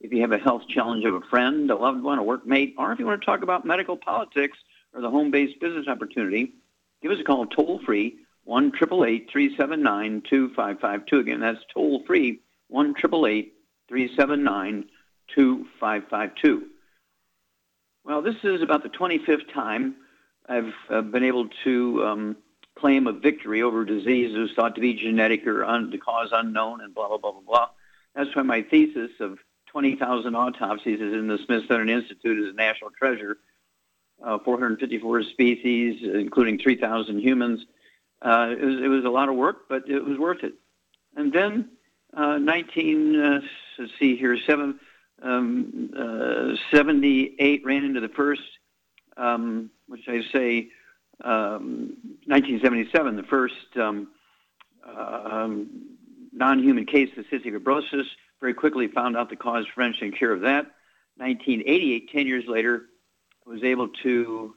if you have a health challenge of a friend, a loved one, a workmate, or if you want to talk about medical politics or the home-based business opportunity, give us a call toll-free, 1-888-379-2552. Again, that's toll-free, 1-888-379-2552. Well, this is about the 25th time I've uh, been able to um, claim a victory over diseases thought to be genetic or un- the cause unknown and blah, blah, blah, blah, blah. That's why my thesis of 20,000 autopsies is in the Smithsonian Institute as a national treasure. Uh, 454 species, including 3,000 humans. Uh, it, was, it was a lot of work, but it was worth it. And then uh, 19, uh, let's see here, seven, um, uh, 78 ran into the first um, which I say um, 1977, the first um, uh, non-human case of cystic fibrosis. Very quickly found out the cause, prevention, and cure of that. 1988, 10 years later, was able to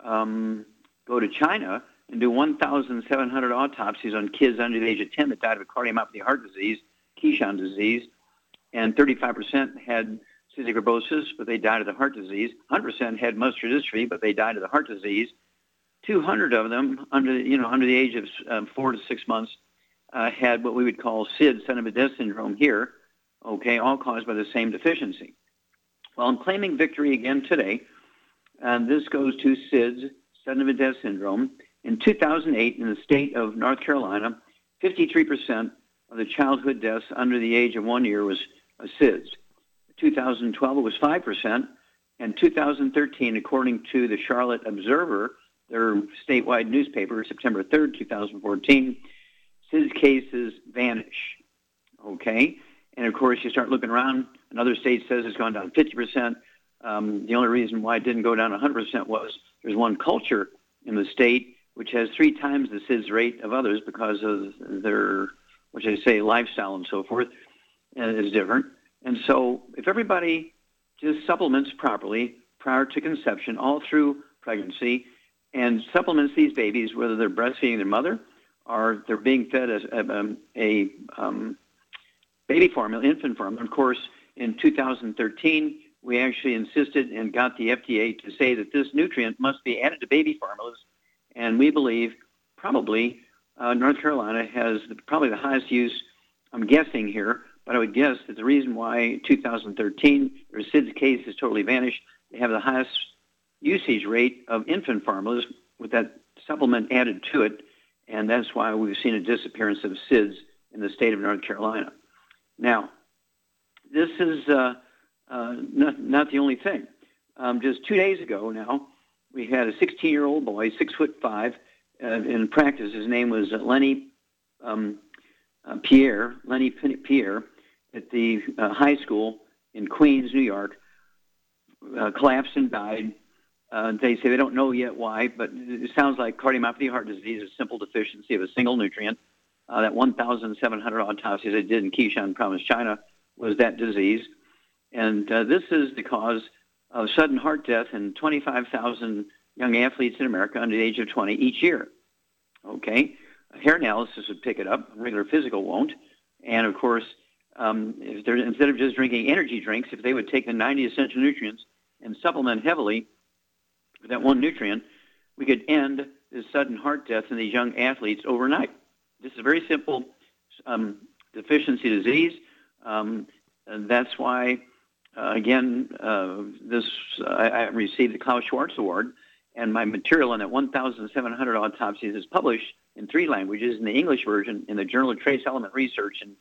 um, go to China and do 1,700 autopsies on kids under the age of 10 that died of cardiomyopathy heart disease, Keshan disease, and 35% had cystic fibrosis, but they died of the heart disease. 100% had muscular dystrophy, but they died of the heart disease. 200 of them, under you know under the age of um, four to six months, uh, had what we would call SID, of syndrome here. Okay, all caused by the same deficiency. Well, I'm claiming victory again today, and this goes to SIDS, sudden a death syndrome. In 2008, in the state of North Carolina, 53% of the childhood deaths under the age of one year was uh, SIDS. 2012 it was 5%, and 2013, according to the Charlotte Observer, their statewide newspaper, September 3rd, 2014, SIDS cases vanish. Okay? And of course, you start looking around, another state says it's gone down 50%. Um, the only reason why it didn't go down 100% was there's one culture in the state which has three times the SIDS rate of others because of their, which I say, lifestyle and so forth, and is different. And so if everybody just supplements properly prior to conception, all through pregnancy, and supplements these babies, whether they're breastfeeding their mother or they're being fed a, um, a um, baby formula, infant formula. Of course, in 2013, we actually insisted and got the FDA to say that this nutrient must be added to baby formulas. And we believe probably uh, North Carolina has the, probably the highest use, I'm guessing here, but I would guess that the reason why 2013 their SIDS case has totally vanished, they have the highest usage rate of infant formulas with that supplement added to it, and that's why we've seen a disappearance of SIDS in the state of North Carolina. Now, this is uh, uh, not, not the only thing. Um, just two days ago now, we had a 16-year-old boy, six foot five, uh, in practice. His name was Lenny um, uh, Pierre, Lenny Pierre, at the uh, high school in Queens, New York, uh, collapsed and died. Uh, they say they don't know yet why, but it sounds like cardiomyopathy heart disease, a simple deficiency of a single nutrient. Uh, that 1,700 autopsies they did in Keshan Province, China, was that disease. And uh, this is the cause of sudden heart death in 25,000 young athletes in America under the age of 20 each year. Okay? Hair analysis would pick it up, regular physical won't. And of course, um, if instead of just drinking energy drinks, if they would take the 90 essential nutrients and supplement heavily with that one nutrient, we could end this sudden heart death in these young athletes overnight. This is a very simple um, deficiency disease. Um, that's why, uh, again, uh, this I, I, received the Klaus Schwarz Award, and my material on that 1,700 autopsies is published in three languages in the English version in the Journal of Trace Element Research in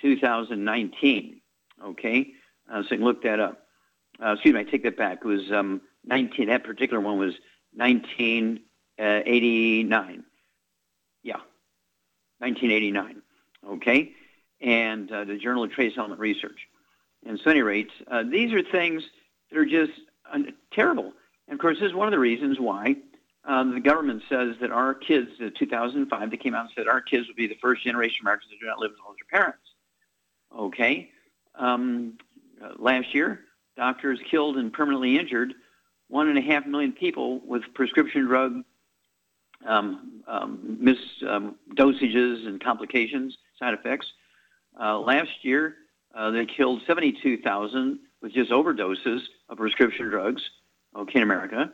2019. Okay, uh, so you can look that up. Uh, excuse me, I take that back. It was um, 19. That particular one was 1989. Yeah, 1989. Okay, and uh, the Journal of Trace Element Research. And so, at any rate, uh, these are things that are just uh, terrible. And of course, this is one of the reasons why um, the government says that our kids, in 2005, they came out and said our kids will be the first generation of Americans that do not live as long as their parents. Okay. Um, uh, last year, doctors killed and permanently injured one and a half million people with prescription drug um, um, um, dosages and complications, side effects. Uh, last year, uh, they killed 72,000 with just overdoses of prescription drugs, okay, in America.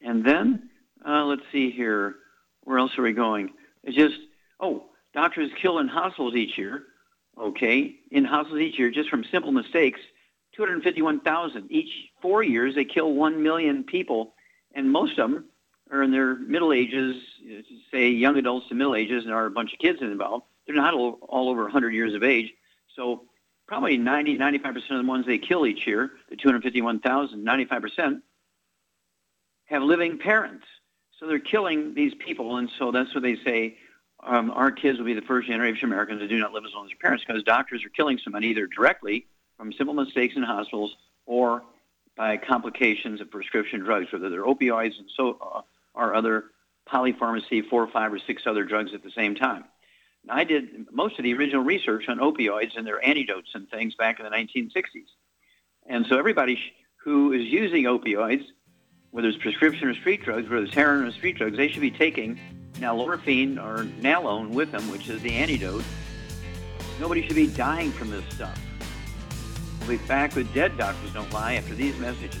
And then, uh, let's see here, where else are we going? It's just, oh, doctors kill in hospitals each year, okay, in hospitals each year just from simple mistakes, 251,000. Each four years, they kill 1 million people, and most of them are in their middle ages, say young adults to middle ages, and are a bunch of kids involved. They're not all, all over 100 years of age. So probably 90, 95% of the ones they kill each year, the 251,000, 95%, have living parents. So they're killing these people, and so that's what they say. Um, our kids will be the first generation of Americans that do not live as long as their parents because doctors are killing someone either directly from simple mistakes in hospitals or by complications of prescription drugs, whether they're opioids and so uh, or other polypharmacy, four, or five, or six other drugs at the same time. And I did most of the original research on opioids and their antidotes and things back in the 1960s. And so everybody who is using opioids, whether it's prescription or street drugs, whether it's heroin or street drugs, they should be taking nalorphine or nalone with them, which is the antidote. Nobody should be dying from this stuff. We'll be back with Dead Doctors Don't Lie after these messages.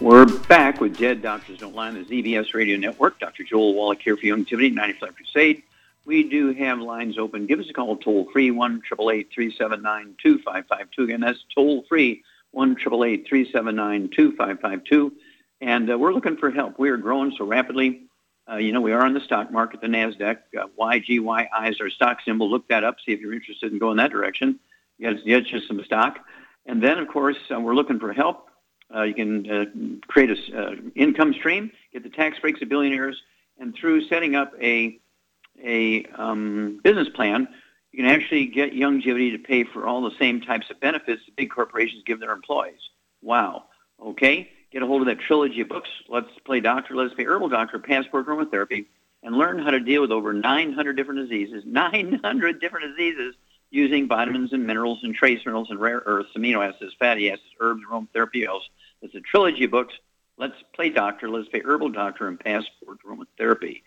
We're back with Dead Doctors Don't Lie on the ZBS Radio Network. Dr. Joel Wallach here for Youngevity, 95 Crusade. We do have lines open. Give us a call toll free, 1 379 2552. Again, that's toll free, 1 379 2552. And uh, we're looking for help. We are growing so rapidly. Uh, you know, we are on the stock market, the NASDAQ. Uh, YGYI is our stock symbol. Look that up. See if you're interested in going that direction. To get you some stock. And then, of course, uh, we're looking for help. Uh, you can uh, create an uh, income stream, get the tax breaks of billionaires, and through setting up a, a um, business plan, you can actually get Youngevity to pay for all the same types of benefits that big corporations give their employees. Wow. Okay? Get a hold of that trilogy of books, Let's Play Doctor, Let's Play Herbal Doctor, Passport Aromatherapy, and learn how to deal with over 900 different diseases, 900 different diseases using vitamins and minerals and trace minerals and rare earths, amino acids, fatty acids, herbs, aromatherapy oils. It's a trilogy of books. Let's play doctor, let's play herbal doctor, and passport aromatherapy.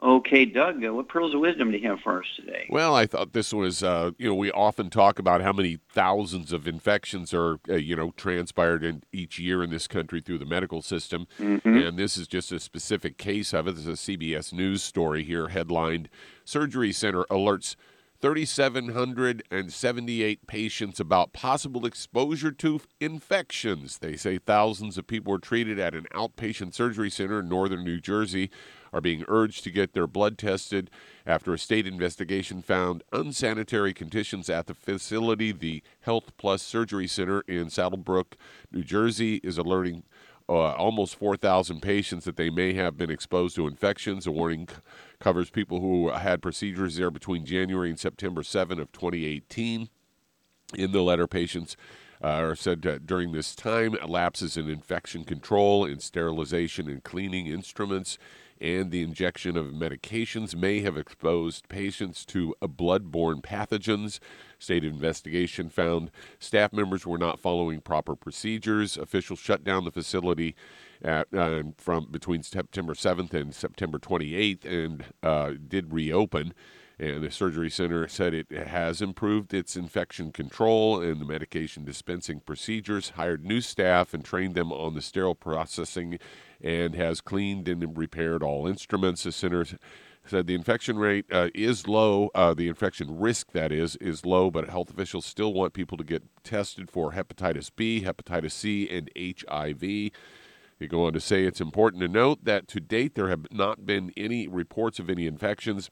Okay, Doug, uh, what pearls of wisdom do you have for us today? Well, I thought this was, uh, you know, we often talk about how many thousands of infections are, uh, you know, transpired in each year in this country through the medical system. Mm-hmm. And this is just a specific case of it. This is a CBS News story here, headlined Surgery Center alerts 3,778 patients about possible exposure to infections. They say thousands of people were treated at an outpatient surgery center in northern New Jersey are being urged to get their blood tested after a state investigation found unsanitary conditions at the facility. The Health Plus Surgery Center in Saddle Brook, New Jersey, is alerting uh, almost 4,000 patients that they may have been exposed to infections. The warning c- covers people who had procedures there between January and September 7 of 2018. In the letter, patients uh, are said uh, during this time lapses in infection control, in sterilization and cleaning instruments, and the injection of medications may have exposed patients to blood-borne pathogens. State investigation found staff members were not following proper procedures. Officials shut down the facility at, uh, from between September 7th and September 28th and uh, did reopen. And the surgery center said it has improved its infection control and the medication dispensing procedures, hired new staff, and trained them on the sterile processing, and has cleaned and repaired all instruments. The center said the infection rate uh, is low. Uh, the infection risk, that is, is low, but health officials still want people to get tested for hepatitis B, hepatitis C, and HIV. They go on to say it's important to note that to date there have not been any reports of any infections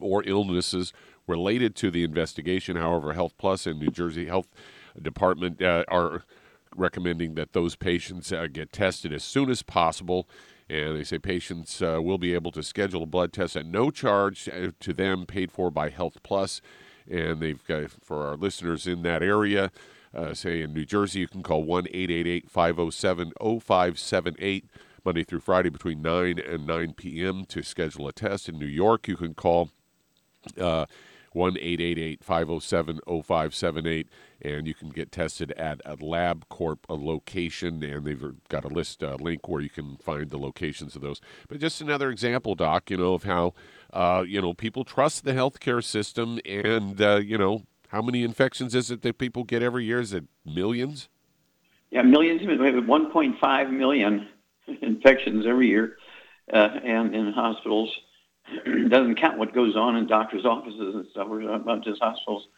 or illnesses related to the investigation. However, Health Plus and New Jersey Health Department uh, are recommending that those patients uh, get tested as soon as possible and they say patients uh, will be able to schedule a blood test at no charge uh, to them, paid for by Health Plus. And they've got, for our listeners in that area, uh, say in New Jersey, you can call 1 888 507 0578 Monday through Friday between 9 and 9 p.m. to schedule a test. In New York, you can call uh, 1 888 507 0578 and you can get tested at a LabCorp a location, and they've got a list a link where you can find the locations of those. But just another example, Doc, you know, of how uh, you know people trust the healthcare system, and uh, you know how many infections is it that people get every year? Is it millions? Yeah, millions. We have 1.5 million infections every year, uh, and in hospitals. doesn't count what goes on in doctors' offices and stuff. We're talking about just hospitals.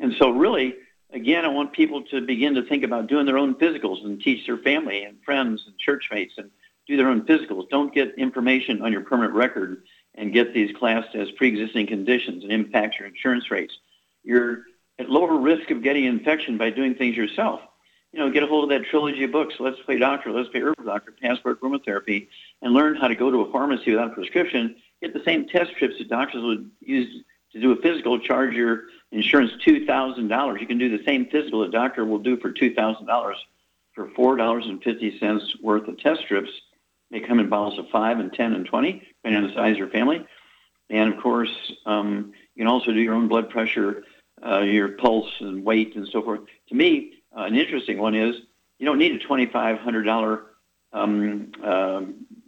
And so, really, again, I want people to begin to think about doing their own physicals and teach their family and friends and church mates and do their own physicals. Don't get information on your permanent record and get these classed as pre-existing conditions and impact your insurance rates. You're at lower risk of getting infection by doing things yourself. You know, get a hold of that trilogy of books, Let's Play Doctor, Let's Play Herbal Doctor, Passport Aromatherapy, and learn how to go to a pharmacy without a prescription, get the same test strips that doctors would use to do a physical, charge your insurance $2,000. You can do the same physical a doctor will do for $2,000 for $4.50 worth of test strips. They come in bottles of 5 and 10 and 20, depending on the size of your family. And of course, um, you can also do your own blood pressure, uh, your pulse and weight and so forth. To me, uh, an interesting one is you don't need a $2,500 um, uh,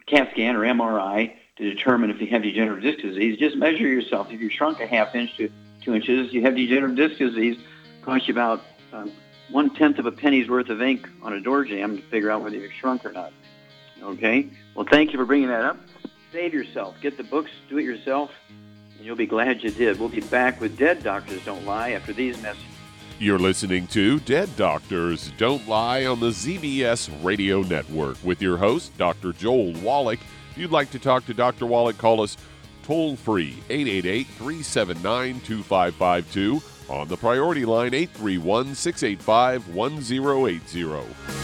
CAT scan or MRI to determine if you have degenerative disc disease. Just measure yourself. If you shrunk a half inch to two inches, you have degenerative disc disease. Costs you about um, one tenth of a penny's worth of ink on a door jamb to figure out whether you're shrunk or not. Okay? Well, thank you for bringing that up. Save yourself. Get the books, do it yourself, and you'll be glad you did. We'll be back with Dead Doctors Don't Lie after these messages. You're listening to Dead Doctors Don't Lie on the ZBS Radio Network with your host, Dr. Joel Wallach. If you'd like to talk to Dr. Wallach, call us toll free 888 379 2552 on the priority line 831 685 1080.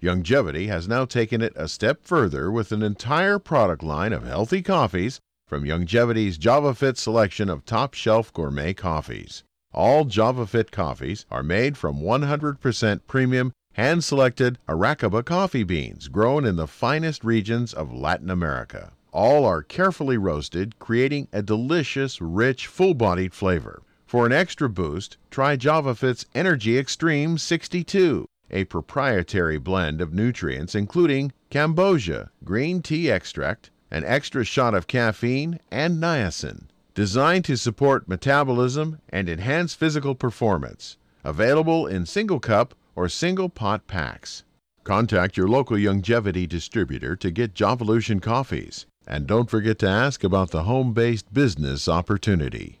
Youngevity has now taken it a step further with an entire product line of healthy coffees from Youngevity's JavaFit selection of top shelf gourmet coffees. All JavaFit coffees are made from 100% premium, hand selected Arabica coffee beans grown in the finest regions of Latin America. All are carefully roasted, creating a delicious, rich, full bodied flavor. For an extra boost, try JavaFit's Energy Extreme 62 a proprietary blend of nutrients including cambogia, green tea extract, an extra shot of caffeine, and niacin. Designed to support metabolism and enhance physical performance. Available in single cup or single pot packs. Contact your local Youngevity distributor to get Javalution coffees. And don't forget to ask about the home based business opportunity.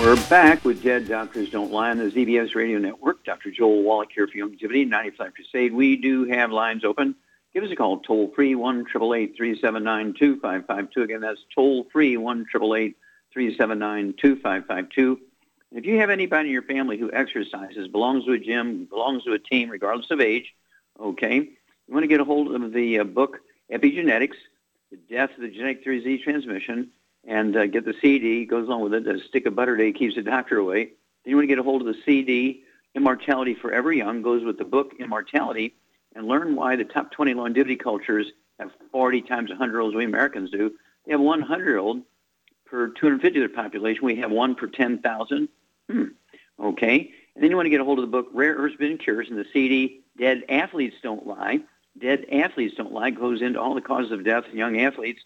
We're back with Dead Doctors Don't Lie on the ZBS Radio Network. Dr. Joel Wallach here for Youngevity, 95 Crusade. We do have lines open. Give us a call, toll free, 1 379 2552. Again, that's toll free, 1 379 2552. If you have anybody in your family who exercises, belongs to a gym, belongs to a team, regardless of age, okay, you want to get a hold of the uh, book Epigenetics, The Death of the Genetic Theory Disease Transmission, and uh, get the CD. Goes along with it. A stick of butter day keeps the doctor away. Then you want to get a hold of the CD. Immortality Forever Young goes with the book Immortality, and learn why the top 20 longevity cultures have 40 times 100 year olds we Americans do. They have 100 year old per 250 of their population. We have one per 10,000. Hmm. Okay. And then you want to get a hold of the book Rare Earths Been Cures and the CD Dead Athletes Don't Lie. Dead Athletes Don't Lie goes into all the causes of death in young athletes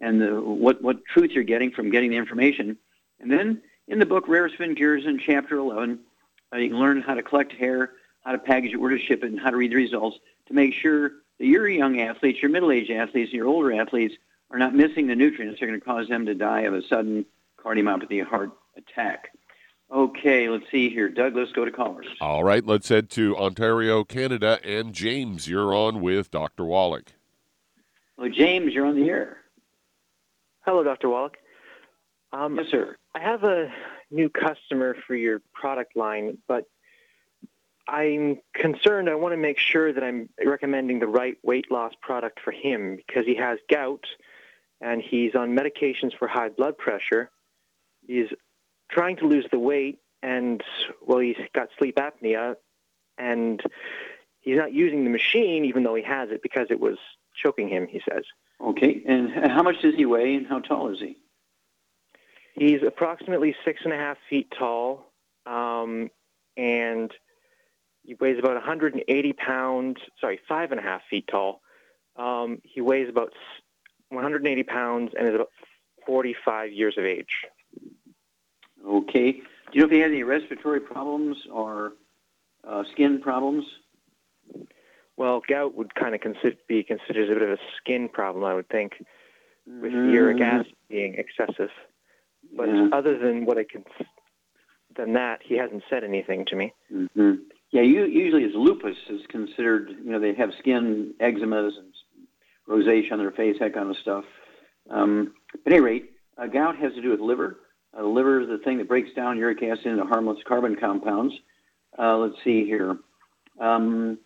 and the, what what truth you're getting from getting the information. And then in the book, Rare Spin Cures in Chapter 11, uh, you can learn how to collect hair, how to package it, where to ship it, and how to read the results to make sure that your young athletes, your middle-aged athletes, and your older athletes are not missing the nutrients that are going to cause them to die of a sudden cardiomyopathy heart attack. Okay, let's see here. Doug, let's go to callers. All right, let's head to Ontario, Canada. And James, you're on with Dr. Wallach. Well, James, you're on the air. Hello, Dr. Wallach. Um, yes, sir. I have a new customer for your product line, but I'm concerned. I want to make sure that I'm recommending the right weight loss product for him because he has gout and he's on medications for high blood pressure. He's trying to lose the weight, and well, he's got sleep apnea, and he's not using the machine even though he has it because it was choking him. He says. Okay, and how much does he weigh, and how tall is he? He's approximately six and a half feet tall, um, and he weighs about 180 pounds. Sorry, five and a half feet tall. Um, he weighs about 180 pounds and is about 45 years of age. Okay. Do you know if he has any respiratory problems or uh, skin problems? Well, gout would kind of consider, be considered a bit of a skin problem, I would think, with mm-hmm. uric acid being excessive. But yeah. other than what I can, than that, he hasn't said anything to me. Mm-hmm. Yeah, you, usually as lupus is considered, you know, they have skin eczemas and rosacea on their face, that kind of stuff. Um, at any rate, uh, gout has to do with liver. Uh, the liver is the thing that breaks down uric acid into harmless carbon compounds. Uh, let's see here. Um,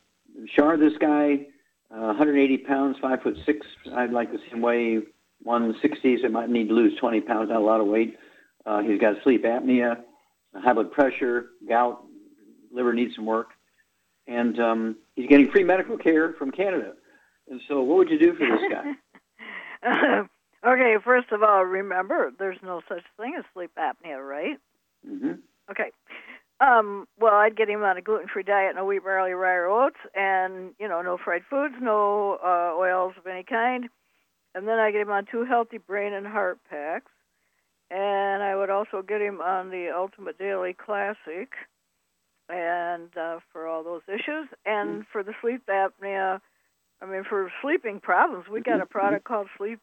Shar, this guy, uh, 180 pounds, five foot six. I'd like to see him weigh 160, so might need to lose 20 pounds, not a lot of weight. Uh, he's got sleep apnea, high blood pressure, gout, liver needs some work, and um, he's getting free medical care from Canada. And so, what would you do for this guy? uh, okay, first of all, remember there's no such thing as sleep apnea, right? Mm-hmm. Okay. Um, well, I'd get him on a gluten-free diet, no wheat, barley, rye, or oats, and you know, no fried foods, no uh, oils of any kind. And then I get him on two healthy brain and heart packs, and I would also get him on the Ultimate Daily Classic, and uh, for all those issues, and mm-hmm. for the sleep apnea. I mean, for sleeping problems, we got a mm-hmm. product called Sleep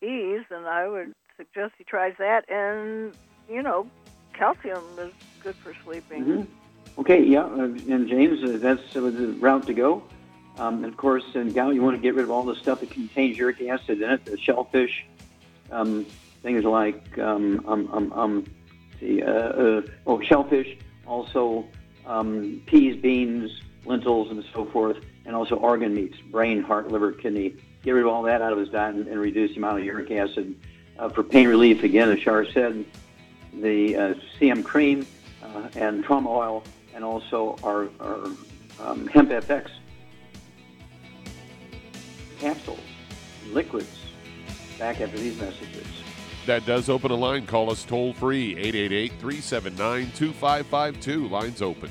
Ease, and I would suggest he tries that. And you know, calcium is good for sleeping. Mm-hmm. Okay, yeah, uh, and James, uh, that's uh, the route to go. Um, and of course, in gout, you want to get rid of all the stuff that contains uric acid in it, the shellfish, um, things like um, um, um, um, see, uh, uh, oh, shellfish, also um, peas, beans, lentils, and so forth, and also organ meats, brain, heart, liver, kidney. Get rid of all that out of his diet and, and reduce the amount of uric acid. Uh, for pain relief, again, as Shar said, the uh, CM cream uh, and trauma oil, and also our, our um, hemp FX capsules, liquids. Back after these messages. That does open a line. Call us toll free 888 379 2552. Lines open.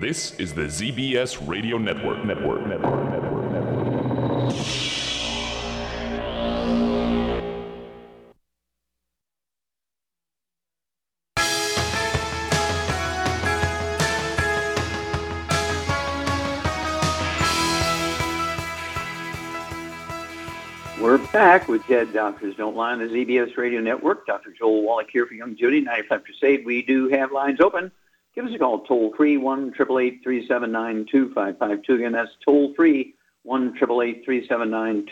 This is the ZBS Radio Network. Network. Network. Network. Network. We're back with Dead Doctors Don't Lie on the ZBS Radio Network. Dr. Joel Wallach here for Youngevity, 95 Crusade. We do have lines open. Give us a call, toll free, 1 379 2552. Again, that's toll free, 1 379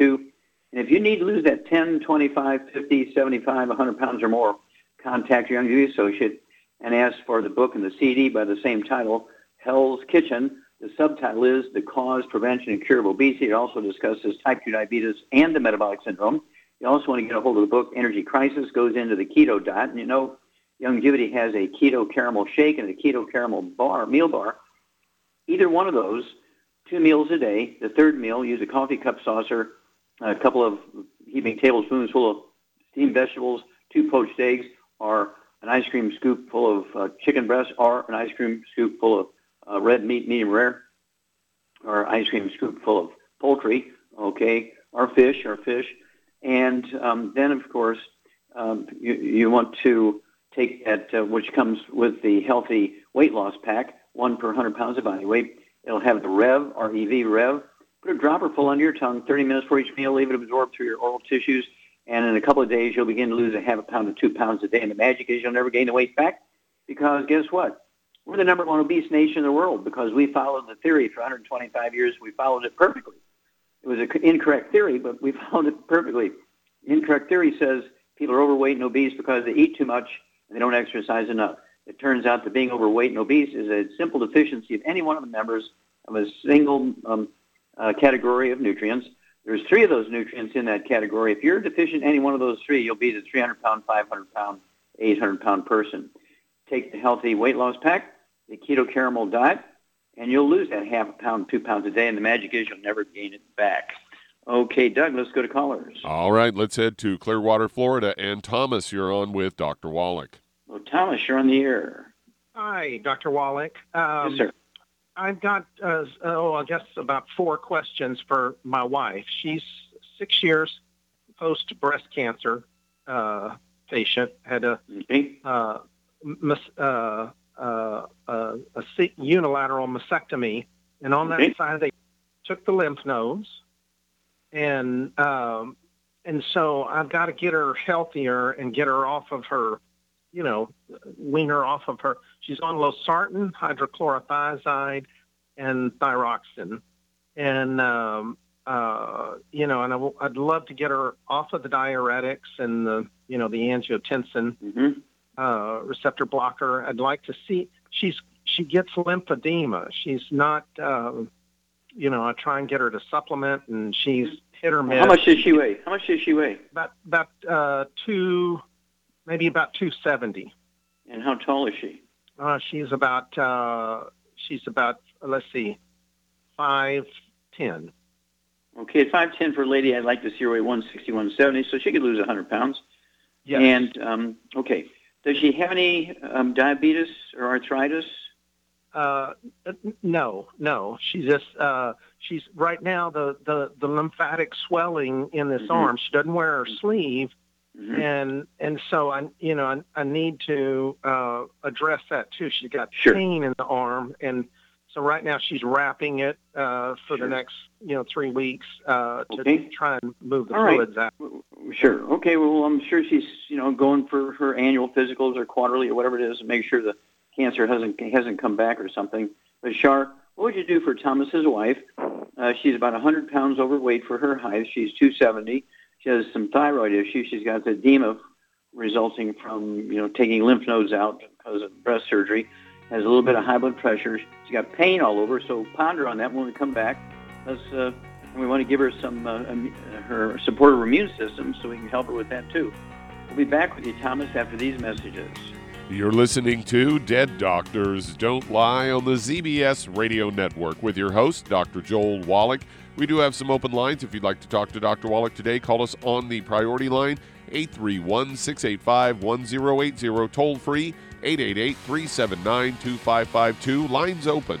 And if you need to lose that 10, 25, 50, 75, 100 pounds or more, contact your Youngevity associate and ask for the book and the CD by the same title, Hell's Kitchen. The subtitle is The Cause, Prevention, and Cure of Obesity. It also discusses type 2 diabetes and the metabolic syndrome. You also want to get a hold of the book, Energy Crisis, goes into the keto diet. And you know, Youngevity has a keto caramel shake and a keto caramel bar, meal bar. Either one of those, two meals a day. The third meal, use a coffee cup saucer, a couple of heaping tablespoons full of steamed vegetables, two poached eggs, or an ice cream scoop full of uh, chicken breast, or an ice cream scoop full of uh, red meat, medium rare, or ice cream scoop full of poultry, okay, or fish, or fish. And um, then, of course, um, you, you want to take that, uh, which comes with the healthy weight loss pack, one per 100 pounds of body weight. It'll have the Rev, R-E-V, Rev. Put a dropper full under your tongue, 30 minutes for each meal. Leave it absorb through your oral tissues. And in a couple of days, you'll begin to lose a half a pound to two pounds a day. And the magic is you'll never gain the weight back because guess what? We're the number one obese nation in the world because we followed the theory for 125 years. We followed it perfectly. It was an incorrect theory, but we followed it perfectly. The incorrect theory says people are overweight and obese because they eat too much they don't exercise enough. It turns out that being overweight and obese is a simple deficiency of any one of the members of a single um, uh, category of nutrients. There's three of those nutrients in that category. If you're deficient in any one of those three, you'll be the 300 pound, 500 pound, 800 pound person. Take the healthy weight loss pack the keto caramel diet, and you'll lose that half a pound, two pounds a day. And the magic is you'll never gain it back. Okay, Doug, let's go to callers. All right, let's head to Clearwater, Florida. And Thomas, you're on with Dr. Wallach. Well, Thomas, you're on the air. Hi, Dr. Wallach. Um, yes, sir. I've got, uh, oh, I guess about four questions for my wife. She's six years post breast cancer uh, patient, had a okay. uh, mis- uh, uh, a, a unilateral mastectomy, and on Okay. that side they took the lymph nodes, and um, and so I've got to get her healthier and get her off of her, you know, wean her off of her. She's on losartan, hydrochlorothiazide, and thyroxine, and um, uh, you know, and I w- I'd love to get her off of the diuretics and the, you know, the angiotensin Mm-hmm. uh, receptor blocker. I'd like to see she's she gets lymphedema. She's not, um, you know, I try and get her to supplement, and she's hit or miss. How much does she weigh? How much does she weigh? About about uh, two, maybe about two seventy. And how tall is she? Uh, she's about uh, she's about let's see, five ten. Okay, five ten for a lady, I'd like to see her weigh one sixty, one seventy, so she could lose hundred pounds. Yes. And um, okay, does she have any um, diabetes or arthritis? Uh, no, no. She's just uh, she's right now the, the, the lymphatic swelling in this Mhm. arm. She doesn't wear her sleeve, Mhm. and and so I you know I, I need to uh, address that too. She's got Sure. pain in the arm, and so right now she's wrapping it uh, for Sure. the next you know three weeks uh, to Okay. try and move the All right. fluids out. Sure. Okay. Well, I'm sure she's you know going for her annual physicals or quarterly or whatever it is to make sure the cancer hasn't hasn't come back or something. But Shar, what would you do for Thomas's wife? Uh, she's about 100 pounds overweight for her height. She's 270. She has some thyroid issues. She's got edema resulting from you know taking lymph nodes out because of breast surgery. Has a little bit of high blood pressure. She's got pain all over. So ponder on that when we come back. Let's. Uh, we want to give her some uh, um, her support her immune system so we can help her with that too. We'll be back with you, Thomas, after these messages. You're listening to Dead Doctors Don't Lie on the ZBS Radio Network with your host, Dr. Joel Wallach. We do have some open lines. If you'd like to talk to Dr. Wallach today, call us on the priority line, 831 685 1080, toll free, 888 379 2552. Lines open.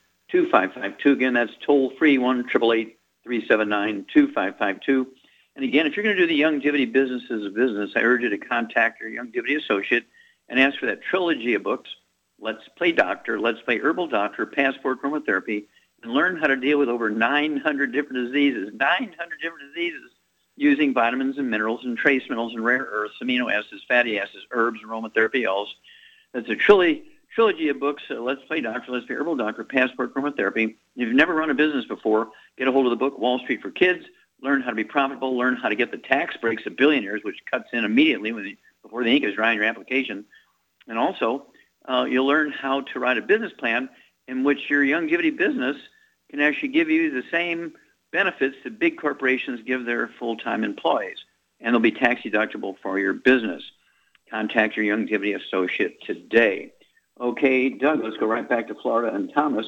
2552. Again, that's toll free, 1 379 2552. And again, if you're going to do the Youngevity business as a business, I urge you to contact your Youngevity associate and ask for that trilogy of books, Let's Play Doctor, Let's Play Herbal Doctor, Passport Chromotherapy, and learn how to deal with over 900 different diseases, 900 different diseases using vitamins and minerals and trace minerals and rare earths, amino acids, fatty acids, herbs, aromatherapy oils. That's a trilogy, trilogy of books, uh, Let's Play Doctor, Let's Play Herbal Doctor, Passport Chromotherapy. If you've never run a business before, get a hold of the book, Wall Street for Kids. Learn how to be profitable. Learn how to get the tax breaks of billionaires, which cuts in immediately when the, before the ink is dry on your application. And also, uh, you'll learn how to write a business plan in which your Youngevity business can actually give you the same benefits that big corporations give their full-time employees, and they'll be tax deductible for your business. Contact your Youngevity associate today. Okay, Doug, let's go right back to Florida and Thomas.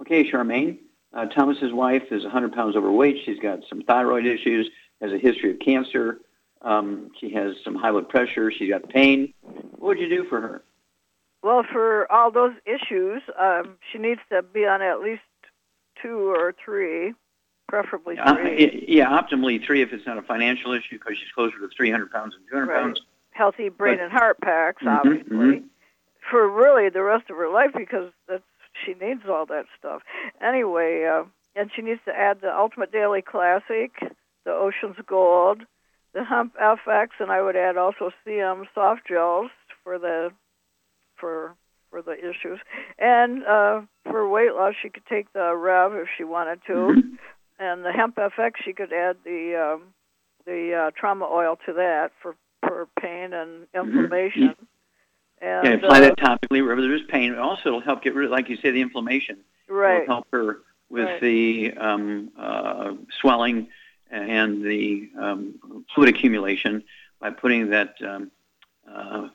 Okay, Charmaine, uh, Thomas's wife is 100 pounds overweight. She's got some thyroid issues, has a history of cancer. Um, she has some high blood pressure. She's got pain. What would you do for her? Well, for all those issues, um, she needs to be on at least two or three, preferably Uh, three. yeah, optimally three if it's not a financial issue because she's closer to 300 pounds than 200 Right. pounds. Healthy brain But- and heart packs, obviously, mhm. For really the rest of her life because that's she needs all that stuff. Anyway, uh, and she needs to add the Ultimate Daily Classic, the Ocean's Gold, the Hemp FX, and I would add also CM soft gels for the for for the issues. And uh, for weight loss, she could take the Rev if she wanted to, Mm-hmm. and the Hemp FX, she could add the um, the uh, trauma oil to that for for pain and inflammation. And yeah, apply uh, that topically wherever there's pain. Also, it'll help get rid of, like you say, the inflammation. right. It'll help her with Right. the um, uh, swelling and the um, fluid accumulation by putting that um, uh,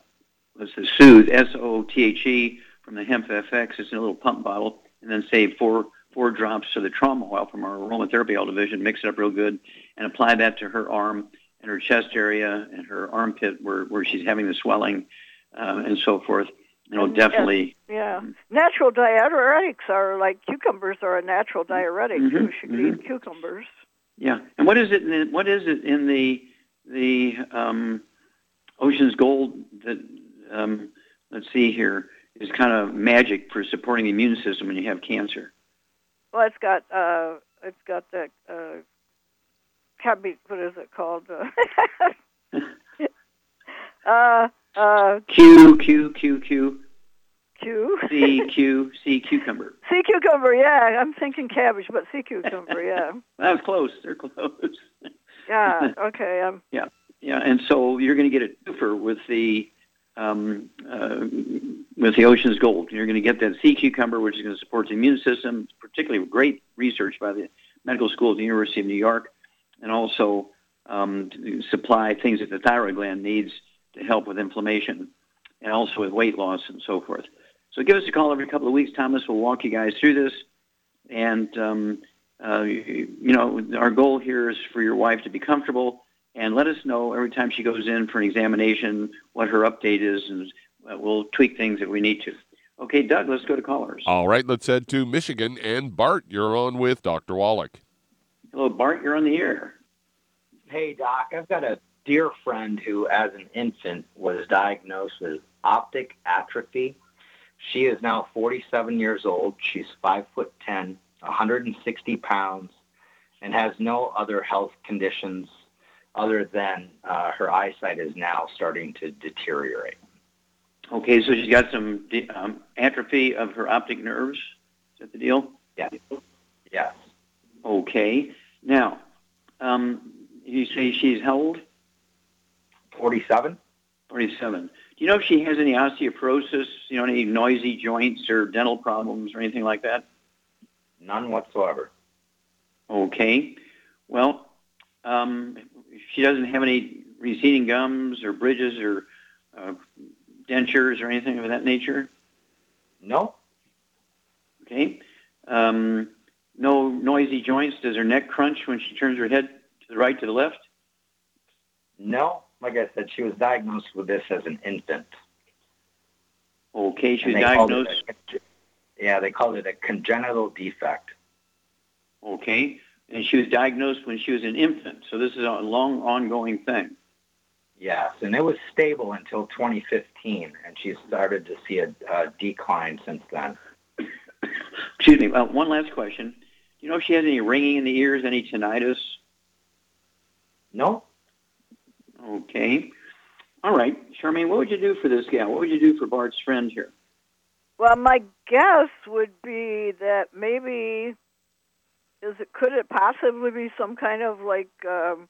what's the Soothe S O T H E from the Hemp FX. It's in a little pump bottle, and then say four four drops of the trauma oil from our aromatherapy oil division. Mix it up real good, and apply that to her arm and her chest area and her armpit where where she's having the swelling um, and so forth. And, uh, definitely. Yeah, natural diuretics are like cucumbers are a natural diuretic too. Mhm, She could eat cucumbers. Yeah. And what is it? In the, what is it in the the um, Ocean's Gold that? Um, let's see here. Is kind of magic for supporting the immune system when you have cancer. Well, it's got uh, it's got that uh. What is it called? Uh, uh, Q Q Q Q Q. C Q C cucumber. Sea cucumber, yeah. I'm thinking cabbage, but sea cucumber, yeah. That was close. They're close. Yeah. Okay. Um. Yeah, yeah, and so you're going to get a twofer with the um, uh, with the Ocean's Gold. You're going to get that sea cucumber, which is going to support the immune system, particularly great research by the medical school at the University of New York, and also um, supply things that the thyroid gland needs to help with inflammation, and also with weight loss and so forth. So give us a call every couple of weeks. Thomas We'll walk you guys through this, and um, uh, you you know our goal here is for your wife to be comfortable and let us know every time she goes in for an examination what her update is, and uh, we'll tweak things if we need to. Okay, Doug, let's go to callers. All right, let's head to Michigan. And Bart, you're on with Dr. Wallach. Hello, Bart, you're on the air. Hey, Doc, I've got a dear friend who, as an infant, was diagnosed with optic atrophy. She is now 47 years old. She's 5 foot 10, 160 pounds, and has no other health conditions other than uh, her eyesight is now starting to deteriorate. Okay, so she's got some um, atrophy of her optic nerves. Is that the deal? Yeah. Yes. Okay. Now, um, you say she's how old? 47? 47. Do you know if she has any osteoporosis, you know, any noisy joints or dental problems or anything like that? None whatsoever. Okay. Well, um, she doesn't have any receding gums or bridges or uh, dentures or anything of that nature. No. Okay. Um, no noisy joints. Does her neck crunch when she turns her head to the right, to the left? No. Like I said, she was diagnosed with this as an infant. Okay. She was And they called it diagnosed. a- yeah, they called it a congenital defect. Okay. And she was diagnosed when she was an infant. So this is a long, ongoing thing. Yes, and it was stable until 2015, and she started to see a, a decline since then. Excuse me. Uh, one last question. Do you know if she has any ringing in the ears, any tinnitus? No. Okay. All right. Charmaine, what would you do for this gal? What would you do for Bart's friend here? Well, my guess would be that maybe is it could it possibly be some kind of like um,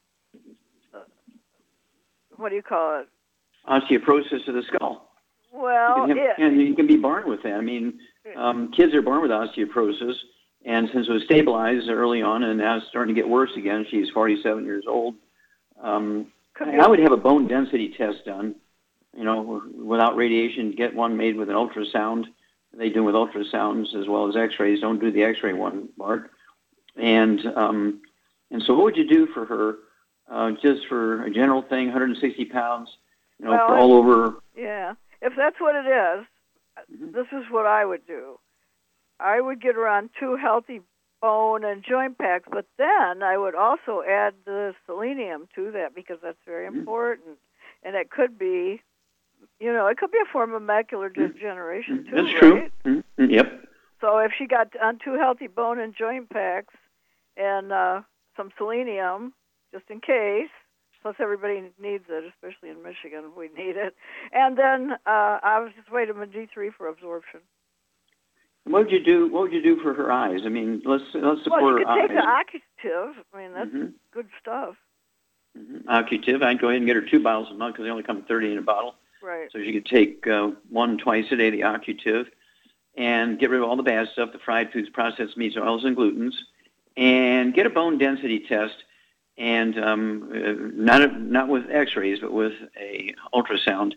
uh, what do you call it? Osteoporosis of the skull. Well, you can have, and you can be born with that. I mean, um, kids are born with osteoporosis, and since it was stabilized early on, and now it's starting to get worse again. She's 47 years old. Um, I I would have a bone density test done. You know, without radiation, get one made with an ultrasound. They do with ultrasounds as well as X-rays. Don't do the X-ray one, Mark. And um, and so, what would you do for her? Uh, just for a general thing, 160 pounds. You know, Well, for all over. Yeah. If that's what it is, Mm-hmm. this is what I would do. I would get her on two healthy bone and joint packs, but then I would also add the selenium to that because that's very Mm-hmm. important. And it could be, you know, it could be a form of macular degeneration too, Mm-hmm. That's true. right? Mhm. Yep. So if she got on two healthy bone and joint packs and uh, some selenium, just in case, plus everybody needs it, especially in Michigan, we need it. And then uh, I was just vitamin D3 for absorption. What would you do? What would you do for her eyes? I mean, let's let's support well, you her could take the eyes. I mean, that's Mhm. good stuff. Occutive. I'd go ahead and get her two bottles a month because they only come 30 in a bottle. Right. So she could take uh, one twice a day, the Occutive, and get rid of all the bad stuff, the fried foods, processed meats, oils, and glutens, and get a bone density test, and um, uh, not not with X-rays, but with a ultrasound,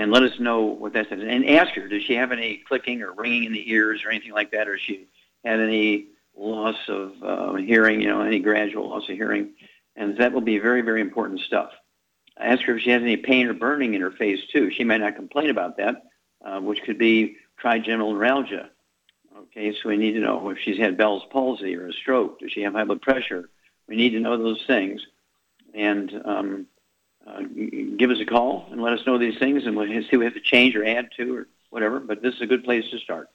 and let us know what that says. And ask her, does she have any clicking or ringing in the ears or anything like that, or she had any loss of uh, hearing, you know, any gradual loss of hearing, and that will be very, very important stuff. Ask her if she has any pain or burning in her face too. She might not complain about that, uh, which could be trigeminal neuralgia. Okay, so we need to know if she's had Bell's palsy or a stroke. Does she have high blood pressure? We need to know those things, and um, uh, give us a call and let us know these things, and we'll see what we have to change or add to or whatever. But this is a good place to start.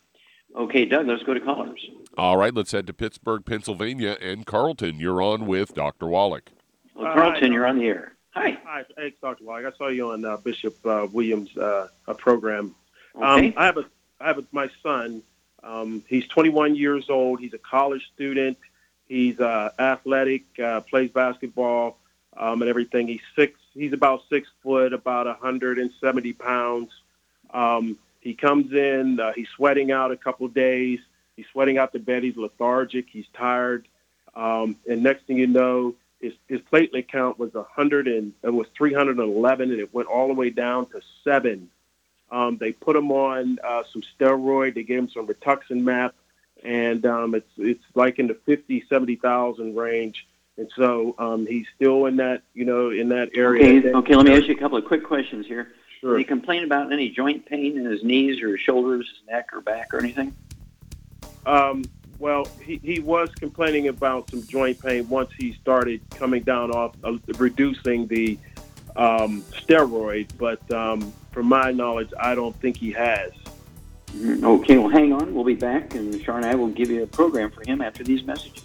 Okay, Doug, let's go to callers. All right, let's head to Pittsburgh, Pennsylvania, and Carlton. You're on with Dr. Wallach. Well, Uh, Carlton, hi, you're on the air. Hi. Hi, thanks, Dr. Wallach. I saw you on uh, Bishop uh, Williams' uh, uh, program. Okay. Um, I have a, I have a, my son. Um, he's 21 years old. He's a college student. He's uh, athletic, uh, plays basketball, um, and everything. He's six. He's about six foot, about 170 pounds. Um, he comes in. Uh, he's sweating out a couple days. He's sweating out the bed. He's lethargic. He's tired. Um, and next thing you know, his, his platelet count was 100 and it was 311, and it went all the way down to seven. Um, they put him on uh, some steroid. They gave him some rituximab, and um, it's it's like in the 50, 70,000 range. And so um, he's still in that you know in that area. Okay, okay. Let me ask you a couple of quick questions here. Sure. Did he complain about any joint pain in his knees or his shoulders, his neck or back or anything? Um, well, he, he was complaining about some joint pain once he started coming down off, uh, reducing the um, steroid. But um, from my knowledge, I don't think he has. Mhm. Okay, well, hang on. We'll be back, and Char and I will give you a program for him after these messages.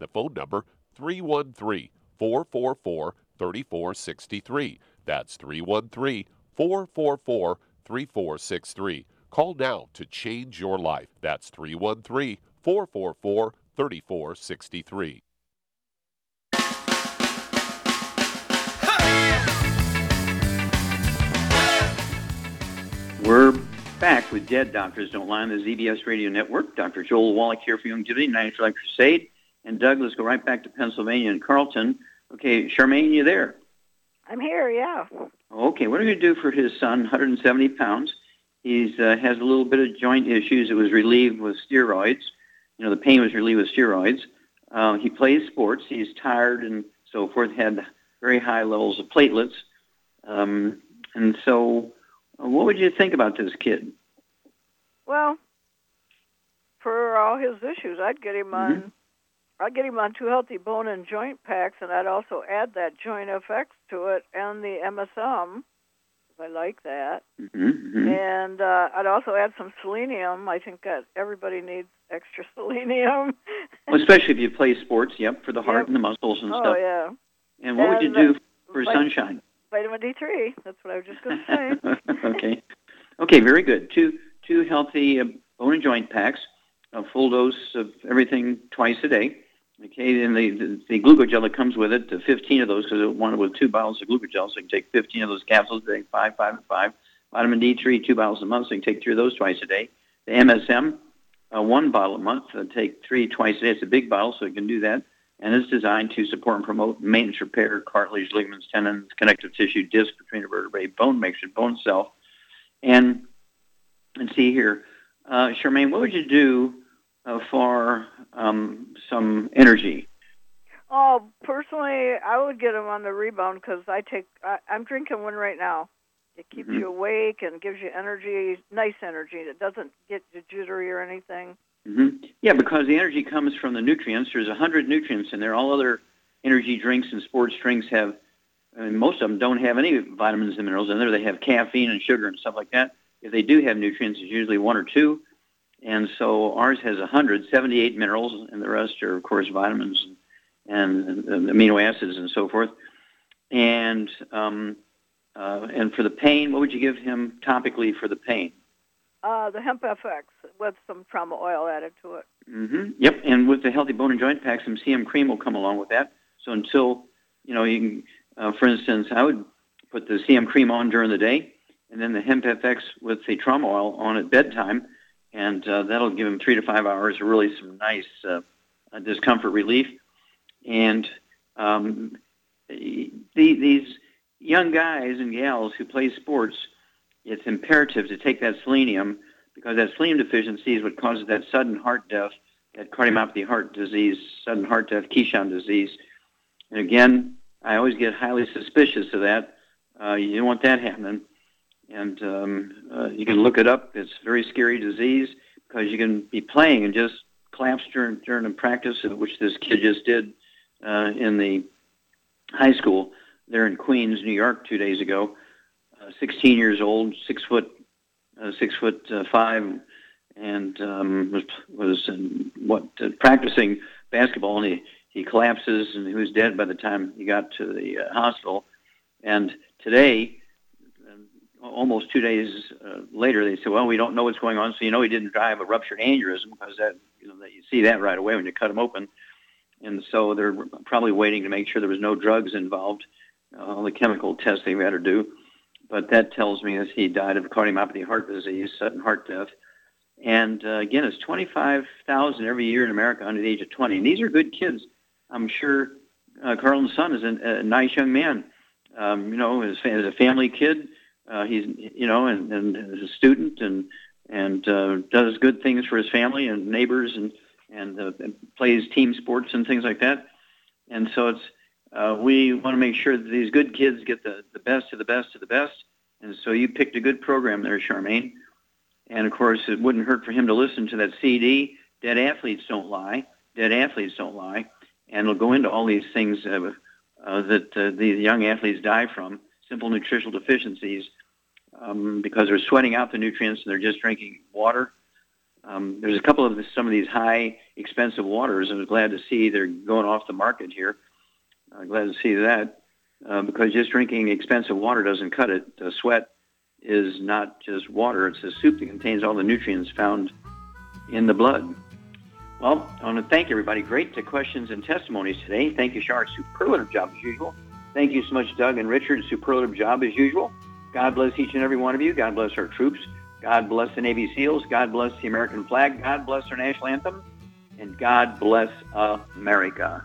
the phone number 313 444 3463. That's 313 444 3463. Call now to change your life. That's 313 444 3463. We're back with Dead Doctors Don't Lie on the ZBS Radio Network. Dr. Joel Wallach here for Youngevity, National Life Crusade. And Douglas go right back to Pennsylvania and Carlton. Okay, Charmaine, you there? I'm here, yeah. Okay, what are you going to do for his son, 170 pounds? He uh, has a little bit of joint issues. It was relieved with steroids. You know, the pain was relieved with steroids. Uh, he plays sports. He's tired and so forth, had very high levels of platelets. Um, and so what would you think about this kid? Well, for all his issues, I'd get him on. Mm-hmm. I'd get him on two healthy bone and joint packs, and I'd also add that Joint FX to it and the MSM. I like that. Mm-hmm. And uh, I'd also add some selenium. I think that everybody needs extra selenium. well, especially if you play sports, yep, for the heart yep. and the muscles and oh, stuff. Oh, yeah. And what and, would you do for uh, sunshine? vitamin D3. That's what I was just going to say. okay. Okay, very good. Two two healthy uh, bone and joint packs, a full dose of everything twice a day. Okay, then the, the, glucogel that comes with it, 15 of those, because it wanted with two bottles of glucogel, so you can take 15 of those capsules take five, five, and five. Vitamin D3, two bottles a month, so you can take three of those twice a day. The MSM, uh, one bottle a month, uh, take three twice a day. It's a big bottle, so you can do that and it's designed to support and promote maintenance repair, cartilage, ligaments, tendons, connective tissue, disc between the vertebrae, bone mixture, bone cell. And and see here, uh, Charmaine, what would you do uh, for um, some energy? Oh, personally, I would get them on the rebound because I take. I, I'm drinking one right now. It keeps mm-hmm. you awake and gives you energy, nice energy. It doesn't get you jittery or anything. Mm-hmm. Yeah, because the energy comes from the nutrients. There's a hundred nutrients in there. All other energy drinks and sports drinks have, I mean, most of them don't have any vitamins and minerals in there. They have caffeine and sugar and stuff like that. If they do have nutrients, it's usually one or two. And so ours has 178 minerals, and the rest are, of course, vitamins and, and, and amino acids and so forth. And um, uh, and for the pain, what would you give him topically for the pain? Uh, the hemp FX with some trauma oil added to it. Mm-hmm. Yep, and with the healthy bone and joint pack, some CM cream will come along with that. So until you know, you can, uh, for instance, I would put the CM cream on during the day, and then the hemp FX with the trauma oil on at bedtime, and uh, that'll give him three to five hours of really some nice uh, discomfort relief. And um, the, these young guys and gals who play sports, it's imperative to take that selenium because that selenium deficiency is what causes that sudden heart death, that cardiomyopathy heart disease, sudden heart death, Keshan disease. And again, I always get highly suspicious of that. Uh, you don't want that happening. And um, uh, you can look it up. It's a very scary disease because you can be playing and just collapse during, during a practice, which this kid just did uh, in the high school there in Queens, New York, two days ago. Uh, 16 years old, six foot, uh, six foot uh, five, and um, was was in, what uh, practicing basketball, and he he collapses and he was dead by the time he got to the uh, hospital. And today, uh, almost two days uh, later, they said, "Well, we don't know what's going on, so you know he didn't die of a ruptured aneurysm because that you know that you see that right away when you cut him open." And so they're probably waiting to make sure there was no drugs involved, uh, all the chemical testing we had to do. But that tells me that he died of cardiomyopathy heart disease, sudden heart death. And uh, again, it's 25,000 every year in America under the age of 20. And these are good kids. I'm sure uh, Carlton's son is a, a nice young man. Um, you know, as, as a family kid, uh, he's you know, and, and as a student, and and uh, does good things for his family and neighbors, and and, uh, and plays team sports and things like that. And so it's uh, we want to make sure that these good kids get the the best of the best of the best. And so you picked a good program there, Charmaine. And of course, it wouldn't hurt for him to listen to that CD. Dead athletes don't lie. Dead athletes don't lie and it'll go into all these things uh, uh, that uh, these young athletes die from, simple nutritional deficiencies, um, because they're sweating out the nutrients and they're just drinking water. Um, there's a couple of some of these high expensive waters, and I'm glad to see they're going off the market here. I'm glad to see that uh, because just drinking expensive water doesn't cut it. Sweat is not just water; it's a soup that contains all the nutrients found in the blood. Well, I want to thank everybody. Great questions and testimonies today. Thank you, Shar. Superlative job as usual. Thank you so much, Doug and Richard. Superlative job as usual. God bless each and every one of you. God bless our troops. God bless the Navy SEALs. God bless the American flag. God bless our national anthem. And God bless America.